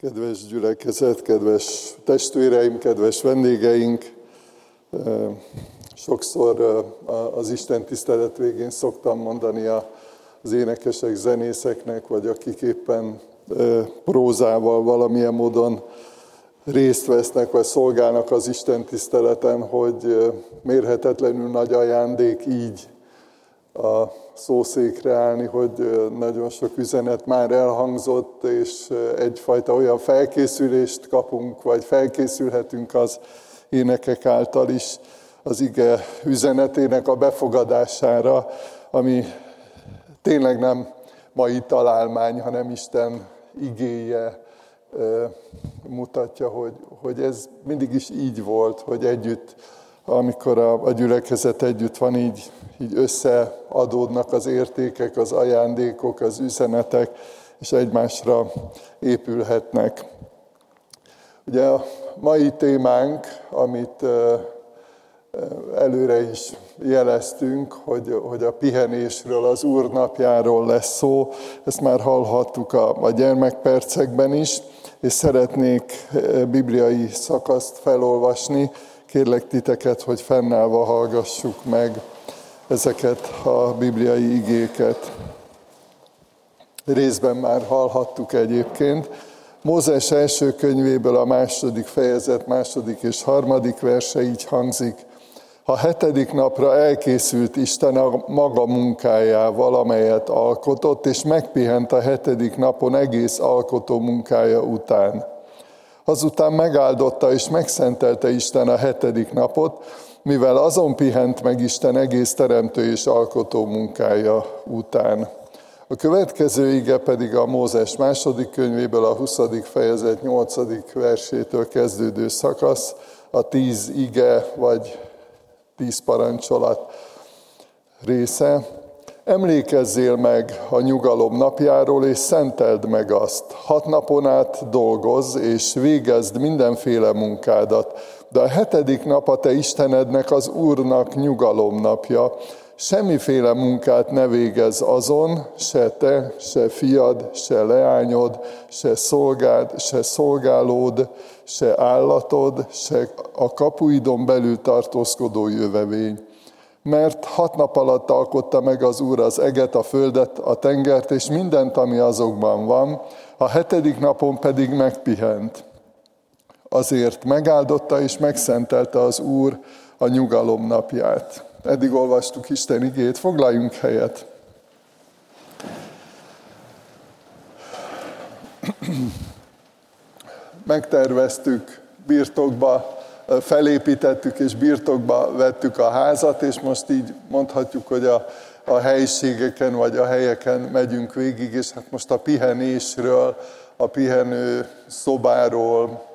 Kedves gyülekezet, kedves testvéreim, kedves vendégeink! Sokszor az Isten tisztelet végén szoktam mondani az énekesek, zenészeknek, vagy akik éppen prózával valamilyen módon részt vesznek, vagy szolgálnak az Isten tiszteleten, hogy mérhetetlenül nagy ajándék így a szószékre állni, hogy nagyon sok üzenet már elhangzott, és egyfajta olyan felkészülést kapunk, vagy felkészülhetünk az énekek által is az ige üzenetének a befogadására, ami tényleg nem mai találmány, hanem Isten igéje mutatja, hogy, hogy ez mindig is így volt, hogy együtt amikor a, a gyülekezet együtt van, így, így összeadódnak az értékek, az ajándékok, az üzenetek, és egymásra épülhetnek. Ugye a mai témánk, amit előre is jeleztünk, hogy, hogy a pihenésről, az Úr napjáról lesz szó. Ezt már hallhattuk a, a gyermekpercekben is, és szeretnék bibliai szakaszt felolvasni, Kérlek titeket, hogy fennállva hallgassuk meg ezeket a bibliai igéket. Részben már hallhattuk egyébként. Mózes első könyvéből a második fejezet, második és harmadik verse így hangzik. A hetedik napra elkészült Isten a maga munkájával, amelyet alkotott, és megpihent a hetedik napon egész alkotó munkája után. Azután megáldotta és megszentelte Isten a hetedik napot, mivel azon pihent meg Isten egész teremtő és alkotó munkája után. A következő ige pedig a Mózes második könyvéből a 20. fejezet 8. versétől kezdődő szakasz, a tíz ige vagy tíz parancsolat része. Emlékezzél meg a nyugalom napjáról, és szenteld meg azt. Hat napon át dolgozz, és végezd mindenféle munkádat. De a hetedik nap a te Istenednek, az Úrnak nyugalom napja. Semmiféle munkát ne végez azon, se te, se fiad, se leányod, se szolgád, se szolgálód, se állatod, se a kapuidon belül tartózkodó jövevény mert hat nap alatt alkotta meg az Úr az eget, a földet, a tengert, és mindent, ami azokban van, a hetedik napon pedig megpihent. Azért megáldotta és megszentelte az Úr a nyugalom napját. Eddig olvastuk Isten igét, foglaljunk helyet. Megterveztük birtokba felépítettük és birtokba vettük a házat, és most így mondhatjuk, hogy a, a helyiségeken vagy a helyeken megyünk végig, és hát most a pihenésről, a pihenő szobáról,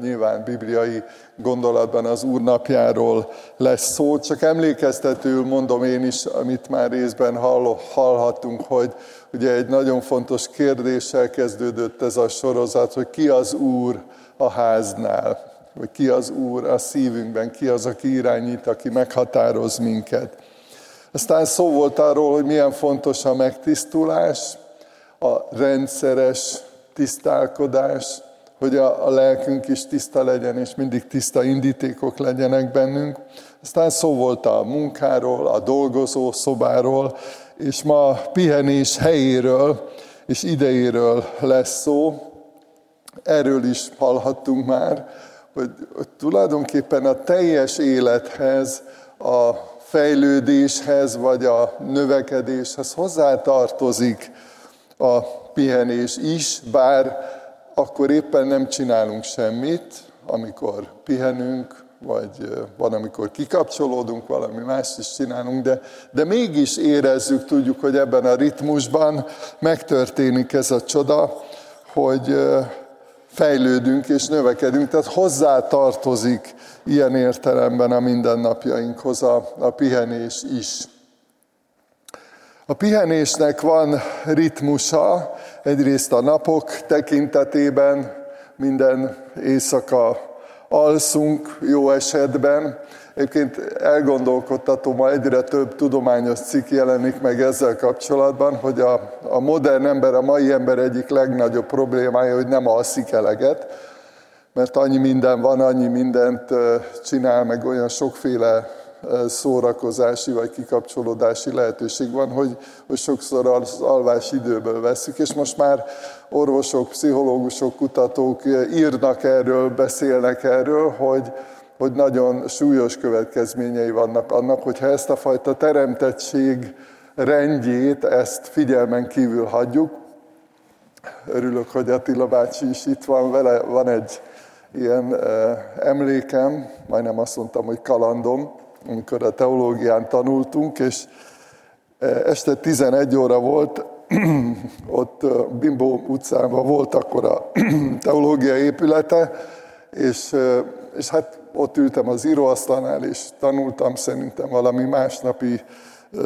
nyilván bibliai gondolatban az Úr napjáról lesz szó. Csak emlékeztetőül mondom én is, amit már részben hallhattunk, hogy ugye egy nagyon fontos kérdéssel kezdődött ez a sorozat, hogy ki az Úr a háznál hogy ki az Úr a szívünkben, ki az, aki irányít, aki meghatároz minket. Aztán szó volt arról, hogy milyen fontos a megtisztulás, a rendszeres tisztálkodás, hogy a, a lelkünk is tiszta legyen, és mindig tiszta indítékok legyenek bennünk. Aztán szó volt a munkáról, a dolgozó szobáról, és ma a pihenés helyéről és idejéről lesz szó. Erről is hallhattunk már, hogy, tulajdonképpen a teljes élethez, a fejlődéshez, vagy a növekedéshez hozzátartozik a pihenés is, bár akkor éppen nem csinálunk semmit, amikor pihenünk, vagy van, amikor kikapcsolódunk, valami mást is csinálunk, de, de mégis érezzük, tudjuk, hogy ebben a ritmusban megtörténik ez a csoda, hogy fejlődünk és növekedünk, tehát hozzá tartozik ilyen értelemben a mindennapjainkhoz a, a pihenés is. A pihenésnek van ritmusa, egyrészt a napok tekintetében, minden éjszaka alszunk jó esetben. Egyébként elgondolkodtató, ma egyre több tudományos cikk jelenik meg ezzel kapcsolatban, hogy a, a modern ember, a mai ember egyik legnagyobb problémája, hogy nem alszik eleget, mert annyi minden van, annyi mindent csinál, meg olyan sokféle szórakozási vagy kikapcsolódási lehetőség van, hogy, hogy sokszor az alvás időből veszük, és most már orvosok, pszichológusok, kutatók írnak erről, beszélnek erről, hogy, hogy nagyon súlyos következményei vannak annak, hogyha ezt a fajta teremtettség rendjét, ezt figyelmen kívül hagyjuk. Örülök, hogy Attila bácsi is itt van, vele van egy ilyen emlékem, majdnem azt mondtam, hogy kalandom, amikor a teológián tanultunk, és este 11 óra volt, ott Bimbo utcában volt akkor a teológia épülete, és, és hát ott ültem az íróasztalnál, és tanultam szerintem valami másnapi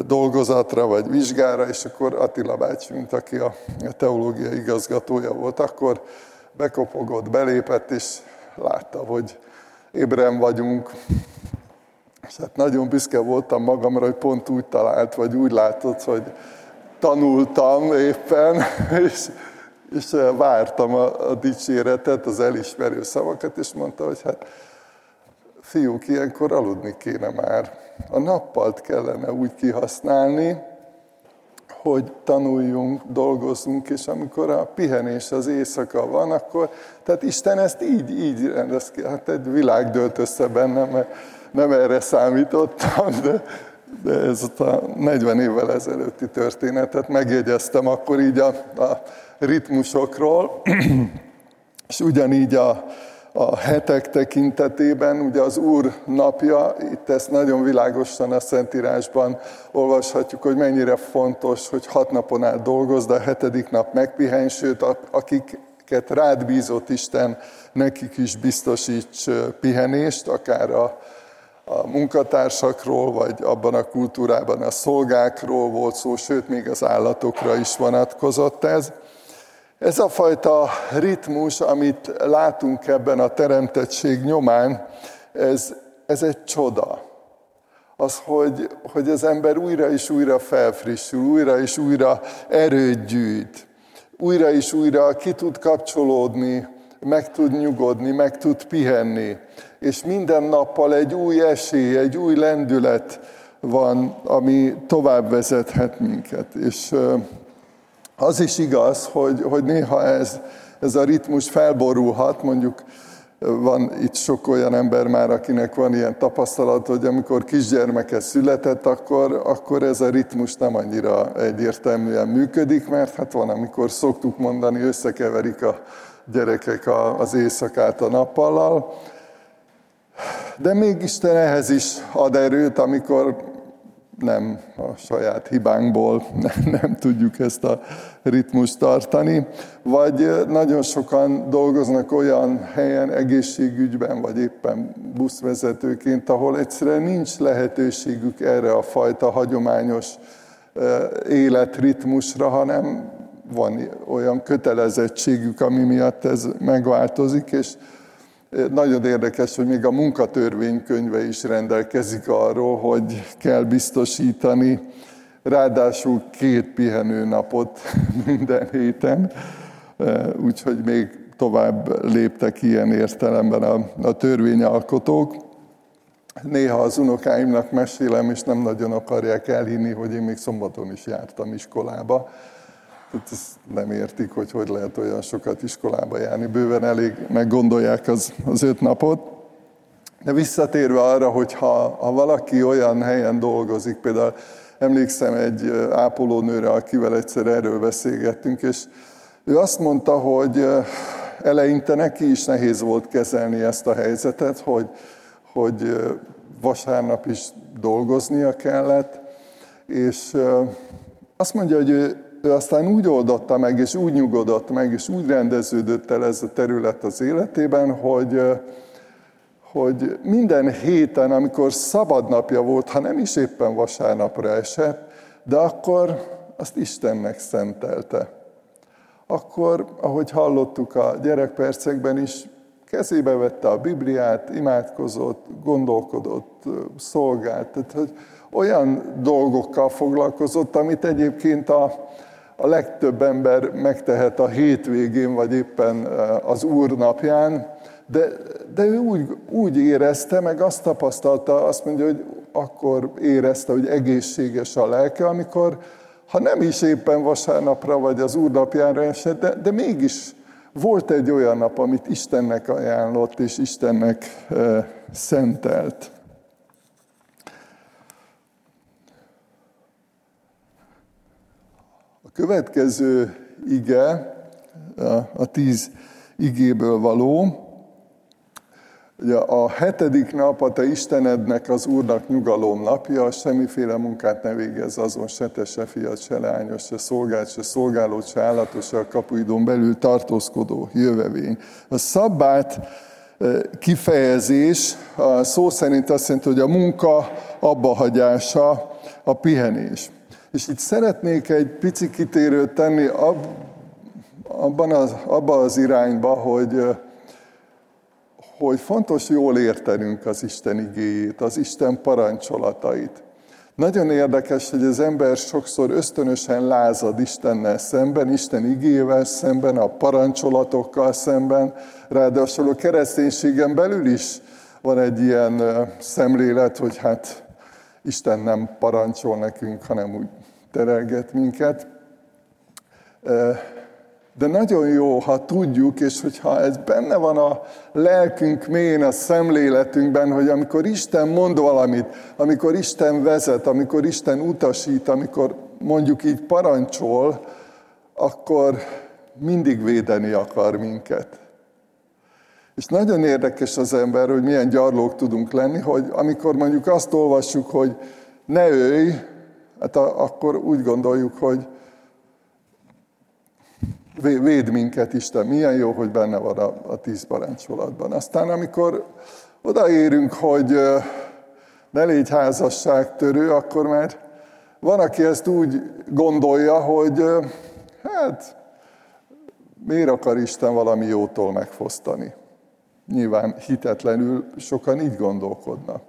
dolgozatra vagy vizsgára, és akkor Attila bácsi, mint aki a teológia igazgatója volt, akkor bekopogott, belépett, és látta, hogy ébren vagyunk. És hát nagyon büszke voltam magamra, hogy pont úgy talált, vagy úgy látott, hogy tanultam éppen, és, és vártam a, a dicséretet, az elismerő szavakat, és mondta, hogy hát fiúk, ilyenkor aludni kéne már. A nappalt kellene úgy kihasználni, hogy tanuljunk, dolgozzunk, és amikor a pihenés az éjszaka van, akkor, tehát Isten ezt így, így rendez ki. Hát egy világ dölt össze bennem, mert nem erre számítottam, de, de ez a 40 évvel ezelőtti történetet megjegyeztem akkor így a, a ritmusokról, és ugyanígy a, a hetek tekintetében, ugye az Úr napja, itt ezt nagyon világosan a Szentírásban olvashatjuk, hogy mennyire fontos, hogy hat napon át dolgozd, de a hetedik nap megpihenj, sőt, akiket rád bízott Isten, nekik is biztosíts pihenést, akár a, a munkatársakról, vagy abban a kultúrában a szolgákról volt szó, sőt, még az állatokra is vonatkozott ez. Ez a fajta ritmus, amit látunk ebben a teremtettség nyomán, ez, ez egy csoda. Az, hogy, hogy az ember újra és újra felfrissül, újra és újra erőt gyűjt, újra és újra ki tud kapcsolódni, meg tud nyugodni, meg tud pihenni. És minden nappal egy új esély, egy új lendület van, ami tovább vezethet minket. És az is igaz, hogy, hogy néha ez, ez a ritmus felborulhat, mondjuk van itt sok olyan ember már, akinek van ilyen tapasztalat, hogy amikor kisgyermeke született, akkor, akkor ez a ritmus nem annyira egyértelműen működik, mert hát van, amikor szoktuk mondani, összekeverik a gyerekek az éjszakát a nappallal, de mégis ehhez is ad erőt, amikor nem a saját hibánkból nem, nem tudjuk ezt a ritmust tartani, vagy nagyon sokan dolgoznak olyan helyen egészségügyben, vagy éppen buszvezetőként, ahol egyszerűen nincs lehetőségük erre a fajta hagyományos életritmusra, hanem van olyan kötelezettségük, ami miatt ez megváltozik, és nagyon érdekes, hogy még a munkatörvénykönyve is rendelkezik arról, hogy kell biztosítani ráadásul két pihenőnapot minden héten, úgyhogy még tovább léptek ilyen értelemben a, a törvényalkotók. Néha az unokáimnak mesélem, és nem nagyon akarják elhinni, hogy én még szombaton is jártam iskolába ezt nem értik, hogy hogy lehet olyan sokat iskolába járni. Bőven elég meggondolják az, az öt napot. De visszatérve arra, hogy ha, ha valaki olyan helyen dolgozik, például emlékszem egy ápolónőre, akivel egyszer erről beszélgettünk, és ő azt mondta, hogy eleinte neki is nehéz volt kezelni ezt a helyzetet, hogy, hogy vasárnap is dolgoznia kellett, és azt mondja, hogy ő ő aztán úgy oldotta meg, és úgy nyugodott meg, és úgy rendeződött el ez a terület az életében, hogy, hogy minden héten, amikor szabadnapja volt, ha nem is éppen vasárnapra esett, de akkor azt Istennek szentelte. Akkor, ahogy hallottuk a gyerekpercekben is, kezébe vette a Bibliát, imádkozott, gondolkodott, szolgált. Tehát, hogy olyan dolgokkal foglalkozott, amit egyébként a, a legtöbb ember megtehet a hétvégén, vagy éppen az Úr napján, de, de ő úgy, úgy érezte, meg azt tapasztalta, azt mondja, hogy akkor érezte, hogy egészséges a lelke, amikor, ha nem is éppen vasárnapra vagy az úrnapjára esett, de, de mégis volt egy olyan nap, amit Istennek ajánlott, és Istennek e, szentelt. Következő ige, a tíz igéből való, Ugye a hetedik nap a te Istenednek, az Úrnak nyugalom napja, semmiféle munkát ne végez azon, se te, se fiat, se leányos, se szolgált, se szolgálót, se állatos, se a kapuidon belül tartózkodó jövevény. A szabbát eh, kifejezés a szó szerint azt jelenti, hogy a munka abbahagyása, a pihenés. És itt szeretnék egy pici kitérőt tenni abban az, abban az irányba, hogy hogy fontos jól értenünk az Isten igéjét, az Isten parancsolatait. Nagyon érdekes, hogy az ember sokszor ösztönösen lázad Istennel szemben, Isten igével szemben, a parancsolatokkal szemben. Ráadásul a kereszténységen belül is van egy ilyen szemlélet, hogy hát Isten nem parancsol nekünk, hanem úgy terelget minket. De nagyon jó, ha tudjuk, és hogyha ez benne van a lelkünk mélyén, a szemléletünkben, hogy amikor Isten mond valamit, amikor Isten vezet, amikor Isten utasít, amikor mondjuk így parancsol, akkor mindig védeni akar minket. És nagyon érdekes az ember, hogy milyen gyarlók tudunk lenni, hogy amikor mondjuk azt olvassuk, hogy ne ölj, hát akkor úgy gondoljuk, hogy véd minket Isten, milyen jó, hogy benne van a, a tíz parancsolatban. Aztán amikor odaérünk, hogy ne légy házasságtörő, akkor már van, aki ezt úgy gondolja, hogy hát miért akar Isten valami jótól megfosztani. Nyilván hitetlenül sokan így gondolkodnak.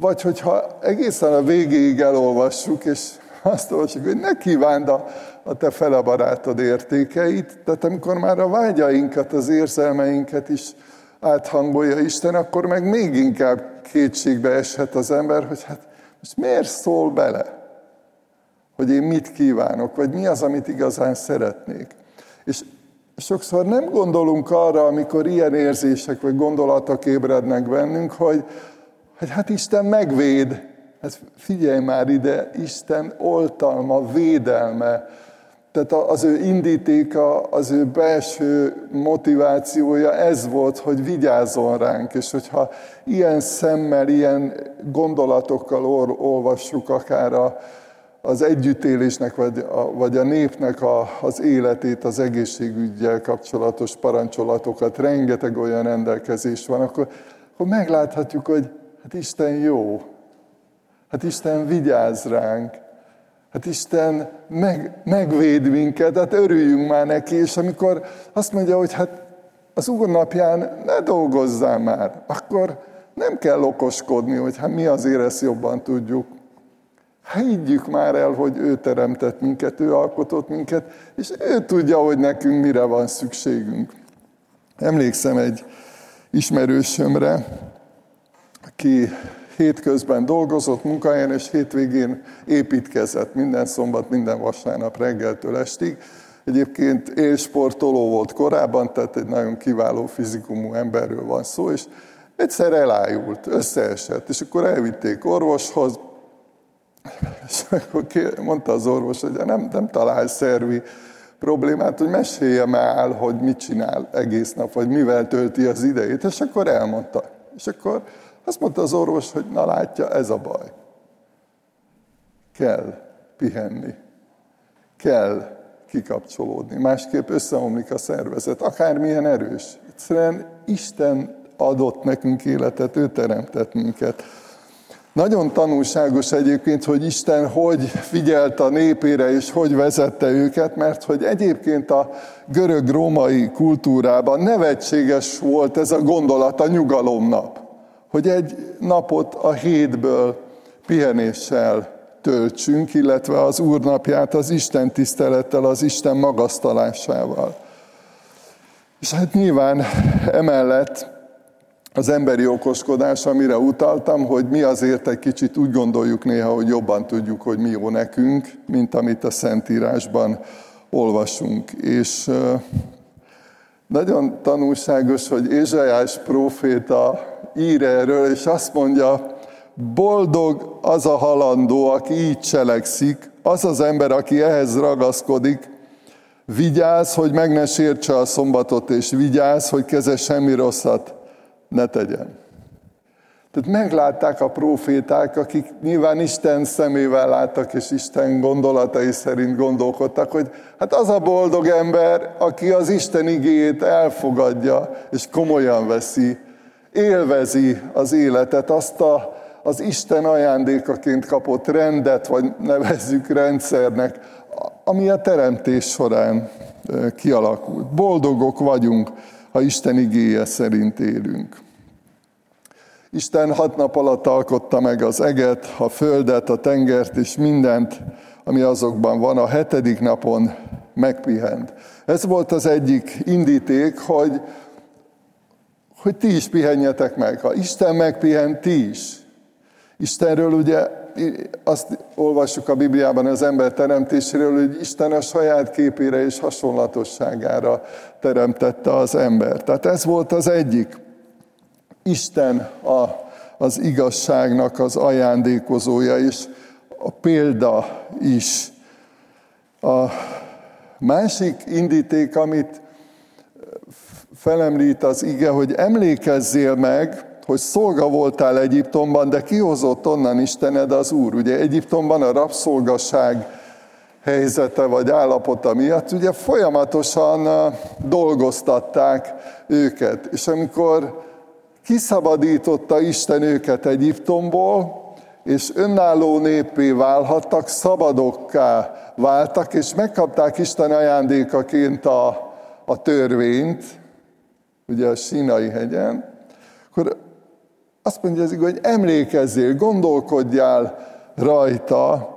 Vagy hogyha egészen a végéig elolvassuk, és azt olvassuk, hogy ne kívánd a, a te fele barátod értékeit, tehát amikor már a vágyainkat, az érzelmeinket is áthangolja Isten, akkor meg még inkább kétségbe eshet az ember, hogy hát most miért szól bele, hogy én mit kívánok, vagy mi az, amit igazán szeretnék. És sokszor nem gondolunk arra, amikor ilyen érzések vagy gondolatok ébrednek bennünk, hogy, hogy hát Isten megvéd, Hát figyelj már ide, Isten oltalma, védelme, tehát az ő indítéka, az ő belső motivációja ez volt, hogy vigyázzon ránk, és hogyha ilyen szemmel, ilyen gondolatokkal olvassuk akár a, az együttélésnek, vagy a, vagy a népnek a, az életét, az egészségügyel kapcsolatos parancsolatokat, rengeteg olyan rendelkezés van, akkor, akkor megláthatjuk, hogy hát Isten jó, Hát Isten vigyáz ránk. Hát Isten meg, megvéd minket, hát örüljünk már neki, és amikor azt mondja, hogy hát az Úr napján ne dolgozzál már, akkor nem kell okoskodni, hogy hát mi azért ezt jobban tudjuk. Hát higgyük már el, hogy ő teremtett minket, ő alkotott minket, és ő tudja, hogy nekünk mire van szükségünk. Emlékszem egy ismerősömre, aki hétközben dolgozott munkahelyen, és hétvégén építkezett minden szombat, minden vasárnap reggeltől estig. Egyébként élsportoló volt korábban, tehát egy nagyon kiváló fizikumú emberről van szó, és egyszer elájult, összeesett, és akkor elvitték orvoshoz, és akkor mondta az orvos, hogy nem, nem talál szervi problémát, hogy meséljem el, hogy mit csinál egész nap, vagy mivel tölti az idejét, és akkor elmondta. És akkor azt mondta az orvos, hogy na látja, ez a baj. Kell pihenni. Kell kikapcsolódni. Másképp összeomlik a szervezet, akármilyen erős. Egyszerűen Isten adott nekünk életet, ő teremtett minket. Nagyon tanulságos egyébként, hogy Isten hogy figyelt a népére, és hogy vezette őket, mert hogy egyébként a görög-római kultúrában nevetséges volt ez a gondolat, a nyugalomnap. Hogy egy napot a hétből pihenéssel töltsünk, illetve az úrnapját az Isten tisztelettel, az Isten magasztalásával. És hát nyilván emellett az emberi okoskodás, amire utaltam, hogy mi azért egy kicsit úgy gondoljuk néha, hogy jobban tudjuk, hogy mi jó nekünk, mint amit a Szentírásban olvasunk. És nagyon tanulságos, hogy Ézsajás próféta ír erről, és azt mondja, boldog az a halandó, aki így cselekszik, az az ember, aki ehhez ragaszkodik, vigyáz, hogy meg ne sértse a szombatot, és vigyáz, hogy keze semmi rosszat ne tegyen. Tehát meglátták a proféták, akik nyilván Isten szemével láttak, és Isten gondolatai szerint gondolkodtak, hogy hát az a boldog ember, aki az Isten igéjét elfogadja, és komolyan veszi, élvezi az életet, azt a, az Isten ajándékaként kapott rendet, vagy nevezzük rendszernek, ami a teremtés során kialakult. Boldogok vagyunk, ha Isten igéje szerint élünk. Isten hat nap alatt alkotta meg az eget, a földet, a tengert és mindent, ami azokban van. A hetedik napon megpihent. Ez volt az egyik indíték, hogy, hogy ti is pihenjetek meg. Ha Isten megpihent, ti is. Istenről ugye azt olvassuk a Bibliában az ember teremtéséről, hogy Isten a saját képére és hasonlatosságára teremtette az ember. Tehát ez volt az egyik. Isten a, az igazságnak az ajándékozója, és a példa is. A másik indíték, amit felemlít az ige, hogy emlékezzél meg, hogy szolga voltál Egyiptomban, de kihozott onnan Istened az Úr. Ugye Egyiptomban a rabszolgasság helyzete vagy állapota miatt ugye folyamatosan dolgoztatták őket. És amikor kiszabadította Isten őket Egyiptomból, és önálló népé válhattak, szabadokká váltak, és megkapták Isten ajándékaként a, a törvényt, ugye a Sínai hegyen, akkor azt mondja az hogy emlékezzél, gondolkodjál rajta,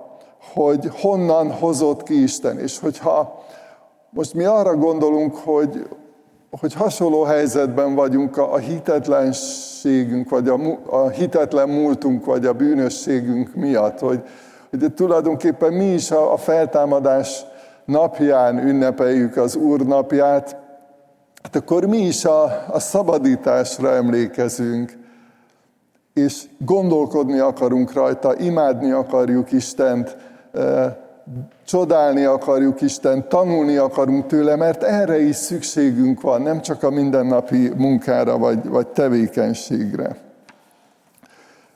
hogy honnan hozott ki Isten. És hogyha most mi arra gondolunk, hogy, hogy hasonló helyzetben vagyunk a, hitetlenségünk, vagy a, a hitetlen múltunk, vagy a bűnösségünk miatt, hogy, hogy tulajdonképpen mi is a, a feltámadás napján ünnepeljük az Úr napját, hát akkor mi is a, a szabadításra emlékezünk, és gondolkodni akarunk rajta, imádni akarjuk Istent, csodálni akarjuk Isten, tanulni akarunk tőle, mert erre is szükségünk van, nem csak a mindennapi munkára vagy, vagy tevékenységre.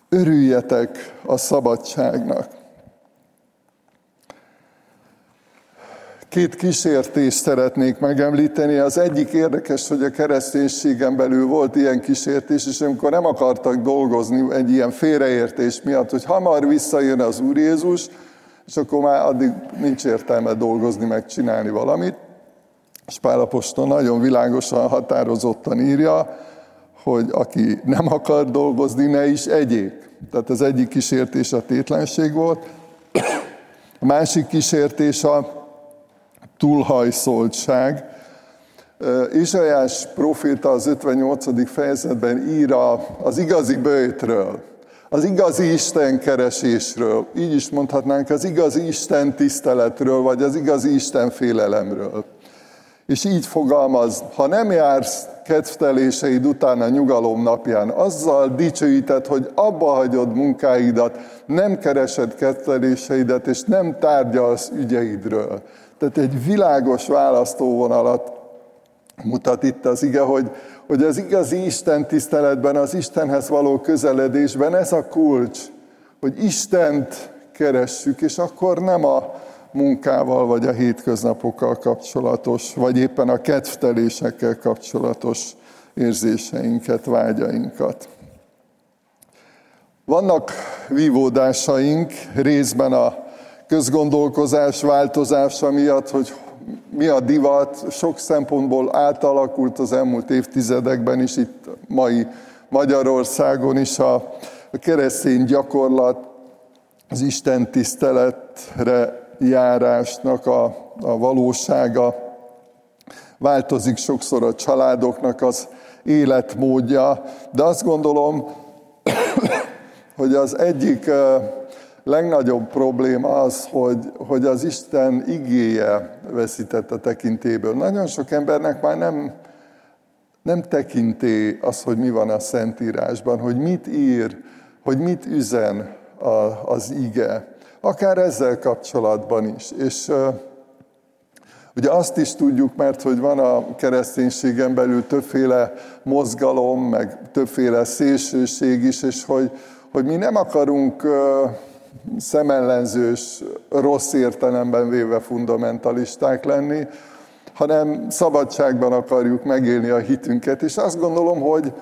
Örüljetek a szabadságnak. Két kísértést szeretnék megemlíteni. Az egyik érdekes, hogy a kereszténységen belül volt ilyen kísértés, és amikor nem akartak dolgozni egy ilyen félreértés miatt, hogy hamar visszajön az Úr Jézus, és akkor már addig nincs értelme dolgozni, megcsinálni valamit. És Pálapostól nagyon világosan, határozottan írja, hogy aki nem akar dolgozni, ne is egyék. Tehát az egyik kísértés a tétlenség volt, a másik kísértés a túlhajszoltság. Isajás proféta az 58. fejezetben ír az igazi bőjtről, az igazi Isten keresésről, így is mondhatnánk az igazi Isten tiszteletről, vagy az igazi Isten félelemről. És így fogalmaz, ha nem jársz kedvteléseid után a nyugalom napján, azzal dicsőíted, hogy abba hagyod munkáidat, nem keresed kedvteléseidet, és nem tárgyalsz ügyeidről. Tehát egy világos választóvonalat mutat itt az ige, hogy, hogy az igazi Isten tiszteletben, az Istenhez való közeledésben ez a kulcs, hogy Istent keressük, és akkor nem a munkával, vagy a hétköznapokkal kapcsolatos, vagy éppen a kedvtelésekkel kapcsolatos érzéseinket, vágyainkat. Vannak vívódásaink részben a közgondolkozás változása miatt, hogy mi a divat, sok szempontból átalakult az elmúlt évtizedekben is, itt mai Magyarországon is a, a keresztény gyakorlat, az Isten tiszteletre járásnak a, a valósága, változik sokszor a családoknak az életmódja, de azt gondolom, hogy az egyik legnagyobb probléma az, hogy, hogy az Isten igéje veszített a tekintéből. Nagyon sok embernek már nem, nem tekinté az, hogy mi van a Szentírásban, hogy mit ír, hogy mit üzen a, az ige. Akár ezzel kapcsolatban is. És Ugye azt is tudjuk, mert hogy van a kereszténységen belül többféle mozgalom, meg többféle szélsőség is, és hogy, hogy mi nem akarunk szemellenzős, rossz értelemben véve fundamentalisták lenni, hanem szabadságban akarjuk megélni a hitünket. És azt gondolom, hogy,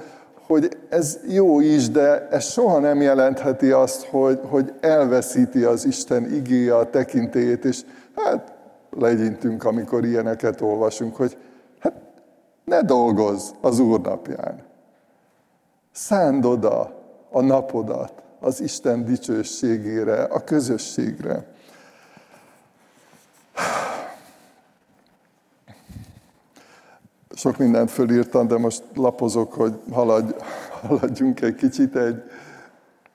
hogy ez jó is, de ez soha nem jelentheti azt, hogy, hogy elveszíti az Isten igéje a tekintélyét, és hát legyintünk, amikor ilyeneket olvasunk, hogy hát ne dolgozz az Úr napján. Szánd oda a napodat az Isten dicsőségére, a közösségre. Sok mindent fölírtam, de most lapozok, hogy haladj, haladjunk egy kicsit. Egy,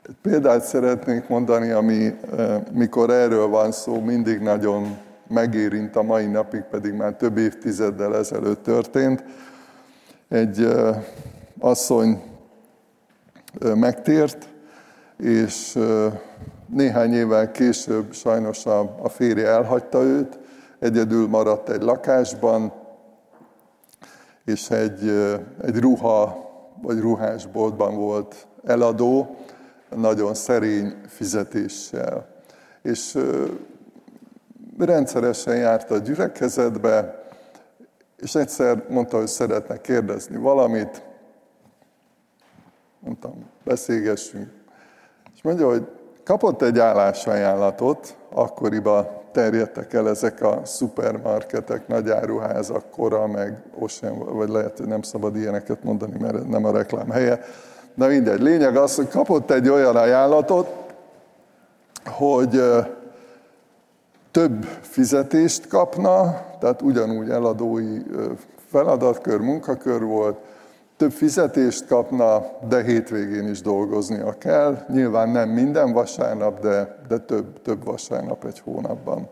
egy példát szeretnék mondani, ami eh, mikor erről van szó, mindig nagyon megérint a mai napig, pedig már több évtizeddel ezelőtt történt. Egy eh, asszony eh, megtért, és néhány évvel később sajnos a, férje elhagyta őt, egyedül maradt egy lakásban, és egy, egy ruha vagy ruhásboltban volt eladó, nagyon szerény fizetéssel. És rendszeresen járt a gyülekezetbe, és egyszer mondta, hogy szeretne kérdezni valamit. Mondtam, beszélgessünk. Mondja, hogy kapott egy állásajánlatot, akkoriban terjedtek el ezek a szupermarketek, nagy áruházak, Kora, meg Ocean, vagy lehet, hogy nem szabad ilyeneket mondani, mert nem a reklám helye. De mindegy, lényeg az, hogy kapott egy olyan ajánlatot, hogy több fizetést kapna, tehát ugyanúgy eladói feladatkör, munkakör volt, több fizetést kapna, de hétvégén is dolgoznia kell. Nyilván nem minden vasárnap, de, de több, több vasárnap egy hónapban.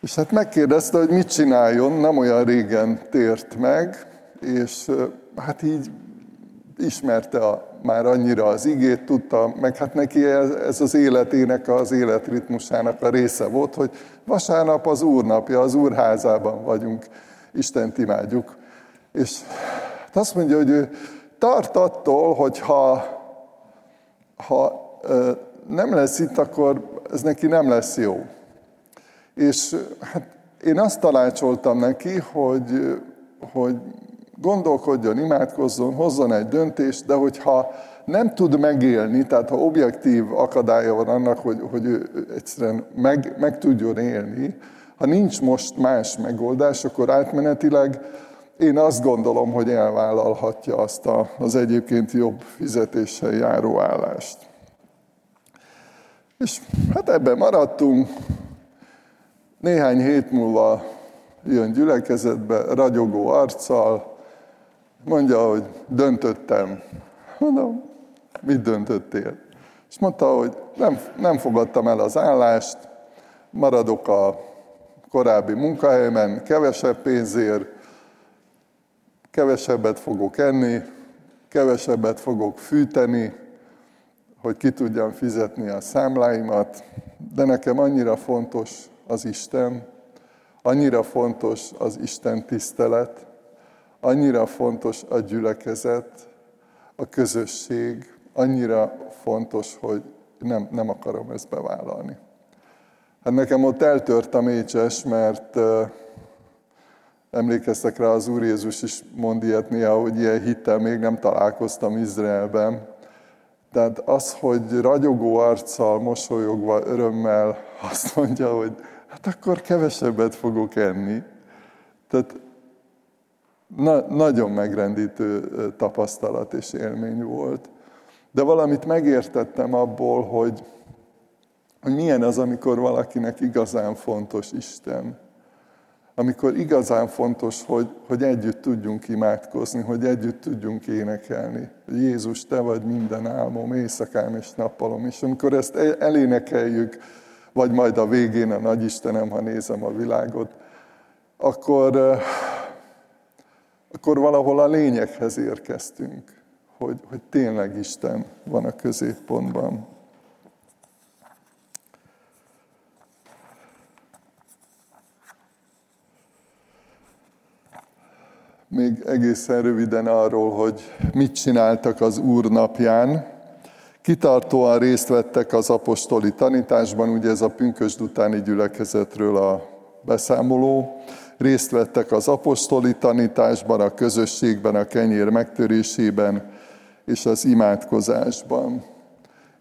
És hát megkérdezte, hogy mit csináljon, nem olyan régen tért meg, és hát így ismerte a, már annyira az igét, tudta, meg hát neki ez, ez az életének, az életritmusának a része volt, hogy vasárnap az Úrnapja, az Úrházában vagyunk, Istent imádjuk. És Hát azt mondja, hogy ő tart attól, hogy ha, ha nem lesz itt, akkor ez neki nem lesz jó. És hát én azt tanácsoltam neki, hogy, hogy gondolkodjon, imádkozzon, hozzon egy döntést, de hogyha nem tud megélni, tehát ha objektív akadálya van annak, hogy, hogy ő egyszerűen meg, meg tudjon élni, ha nincs most más megoldás, akkor átmenetileg én azt gondolom, hogy elvállalhatja azt a, az egyébként jobb fizetéssel járó állást. És hát ebben maradtunk. Néhány hét múlva jön gyülekezetbe, ragyogó arccal, mondja, hogy döntöttem. Mondom, mit döntöttél? És mondta, hogy nem, nem fogadtam el az állást, maradok a korábbi munkahelyemen, kevesebb pénzért, kevesebbet fogok enni, kevesebbet fogok fűteni, hogy ki tudjam fizetni a számláimat, de nekem annyira fontos az Isten, annyira fontos az Isten tisztelet, annyira fontos a gyülekezet, a közösség, annyira fontos, hogy nem, nem akarom ezt bevállalni. Hát nekem ott eltört a mécses, mert Emlékeztek rá, az Úr Jézus is mond ilyet néha, hogy ilyen hittel még nem találkoztam Izraelben. Tehát az, hogy ragyogó arccal, mosolyogva, örömmel azt mondja, hogy hát akkor kevesebbet fogok enni. Tehát na, nagyon megrendítő tapasztalat és élmény volt. De valamit megértettem abból, hogy, hogy milyen az, amikor valakinek igazán fontos Isten. Amikor igazán fontos, hogy, hogy együtt tudjunk imádkozni, hogy együtt tudjunk énekelni. Jézus, Te vagy minden álmom, éjszakám és nappalom. És amikor ezt elénekeljük, vagy majd a végén a Nagy Istenem, ha nézem a világot, akkor, akkor valahol a lényeghez érkeztünk, hogy, hogy tényleg Isten van a középpontban. Még egészen röviden arról, hogy mit csináltak az Úr napján. Kitartóan részt vettek az apostoli tanításban, ugye ez a pünkösd utáni gyülekezetről a beszámoló. Részt vettek az apostoli tanításban, a közösségben, a kenyér megtörésében és az imádkozásban.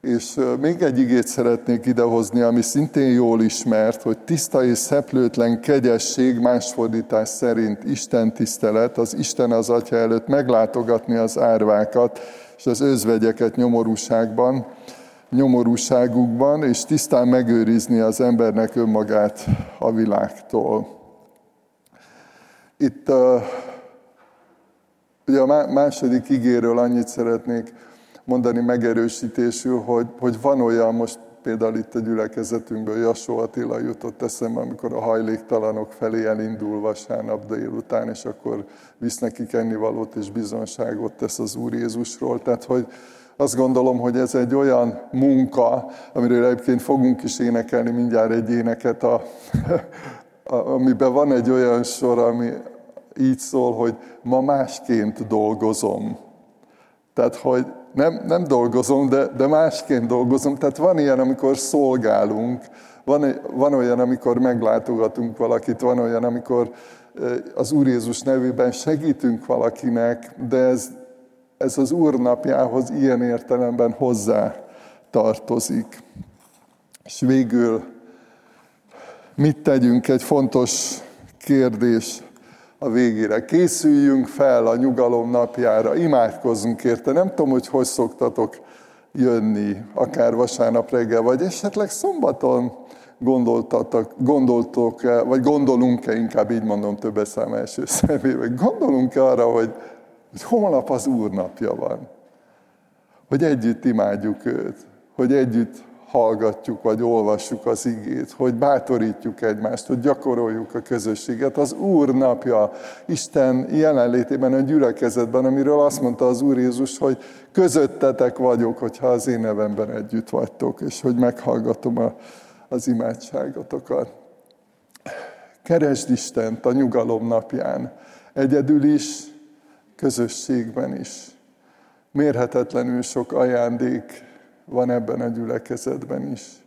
És még egy igét szeretnék idehozni, ami szintén jól ismert, hogy tiszta és szeplőtlen kegyesség, más fordítás szerint Isten tisztelet, az Isten az Atya előtt meglátogatni az árvákat és az özvegyeket nyomorúságban, nyomorúságukban, és tisztán megőrizni az embernek önmagát a világtól. Itt ugye a második igéről annyit szeretnék mondani megerősítésül, hogy, hogy van olyan, most például itt a gyülekezetünkből Jasó Attila jutott eszembe, amikor a hajléktalanok felé elindul vasárnap délután, és akkor visz nekik ennivalót és bizonságot tesz az Úr Jézusról. Tehát, hogy azt gondolom, hogy ez egy olyan munka, amiről egyébként fogunk is énekelni mindjárt egy éneket, a, a, amiben van egy olyan sor, ami így szól, hogy ma másként dolgozom. Tehát, hogy nem, nem dolgozom, de, de másként dolgozom. Tehát van ilyen, amikor szolgálunk, van, van olyan, amikor meglátogatunk valakit, van olyan, amikor az Úr Jézus nevében segítünk valakinek, de ez, ez az Úr napjához ilyen értelemben hozzá tartozik. És végül mit tegyünk? Egy fontos kérdés a végére. Készüljünk fel a nyugalom napjára, imádkozzunk érte. Nem tudom, hogy hogy szoktatok jönni, akár vasárnap reggel, vagy esetleg szombaton gondoltatok, gondoltok vagy gondolunk-e, inkább így mondom többes szám első személyben, gondolunk-e arra, hogy, hogy holnap az Úr napja van, hogy együtt imádjuk őt, hogy együtt hallgatjuk, vagy olvassuk az igét, hogy bátorítjuk egymást, hogy gyakoroljuk a közösséget. Az Úr napja, Isten jelenlétében a gyülekezetben, amiről azt mondta az Úr Jézus, hogy közöttetek vagyok, hogyha az én nevemben együtt vagytok, és hogy meghallgatom a, az imádságotokat. Keresd Istent a nyugalom napján, egyedül is, közösségben is. Mérhetetlenül sok ajándék van ebben a gyülekezetben is.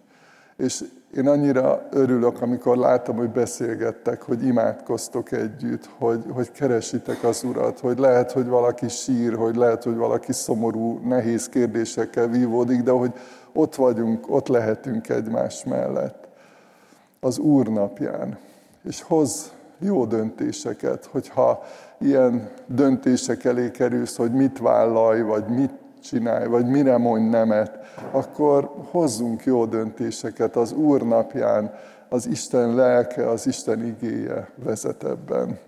És én annyira örülök, amikor látom, hogy beszélgettek, hogy imádkoztok együtt, hogy, hogy keresitek az Urat, hogy lehet, hogy valaki sír, hogy lehet, hogy valaki szomorú, nehéz kérdésekkel vívódik, de hogy ott vagyunk, ott lehetünk egymás mellett az Úr napján. És hoz jó döntéseket, hogyha ilyen döntések elé kerülsz, hogy mit vállalj, vagy mit csinálj, vagy mire mondj nemet, akkor hozzunk jó döntéseket az Úr napján, az Isten lelke, az Isten igéje vezet ebben.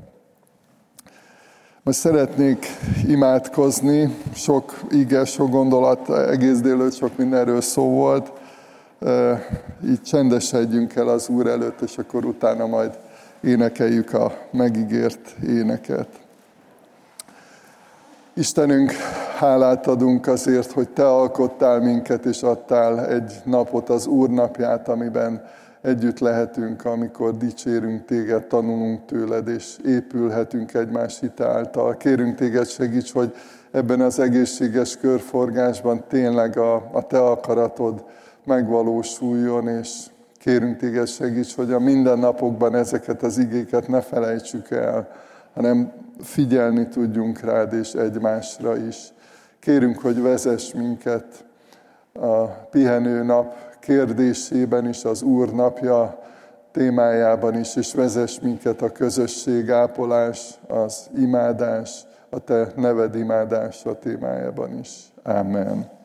Most szeretnék imádkozni, sok ige, sok gondolat, egész délőtt sok mindenről szó volt. Így csendesedjünk el az Úr előtt, és akkor utána majd énekeljük a megígért éneket. Istenünk, hálát adunk azért, hogy Te alkottál minket, és adtál egy napot, az Úr napját, amiben együtt lehetünk, amikor dicsérünk Téged, tanulunk tőled, és épülhetünk egymás hite által. Kérünk Téged segíts, hogy ebben az egészséges körforgásban tényleg a, a Te akaratod megvalósuljon, és kérünk Téged segíts, hogy a mindennapokban ezeket az igéket ne felejtsük el, hanem figyelni tudjunk rád és egymásra is. Kérünk, hogy vezess minket a pihenő nap kérdésében is, az Úr napja témájában is, és vezess minket a közösség, ápolás, az imádás, a Te neved imádása témájában is. Amen.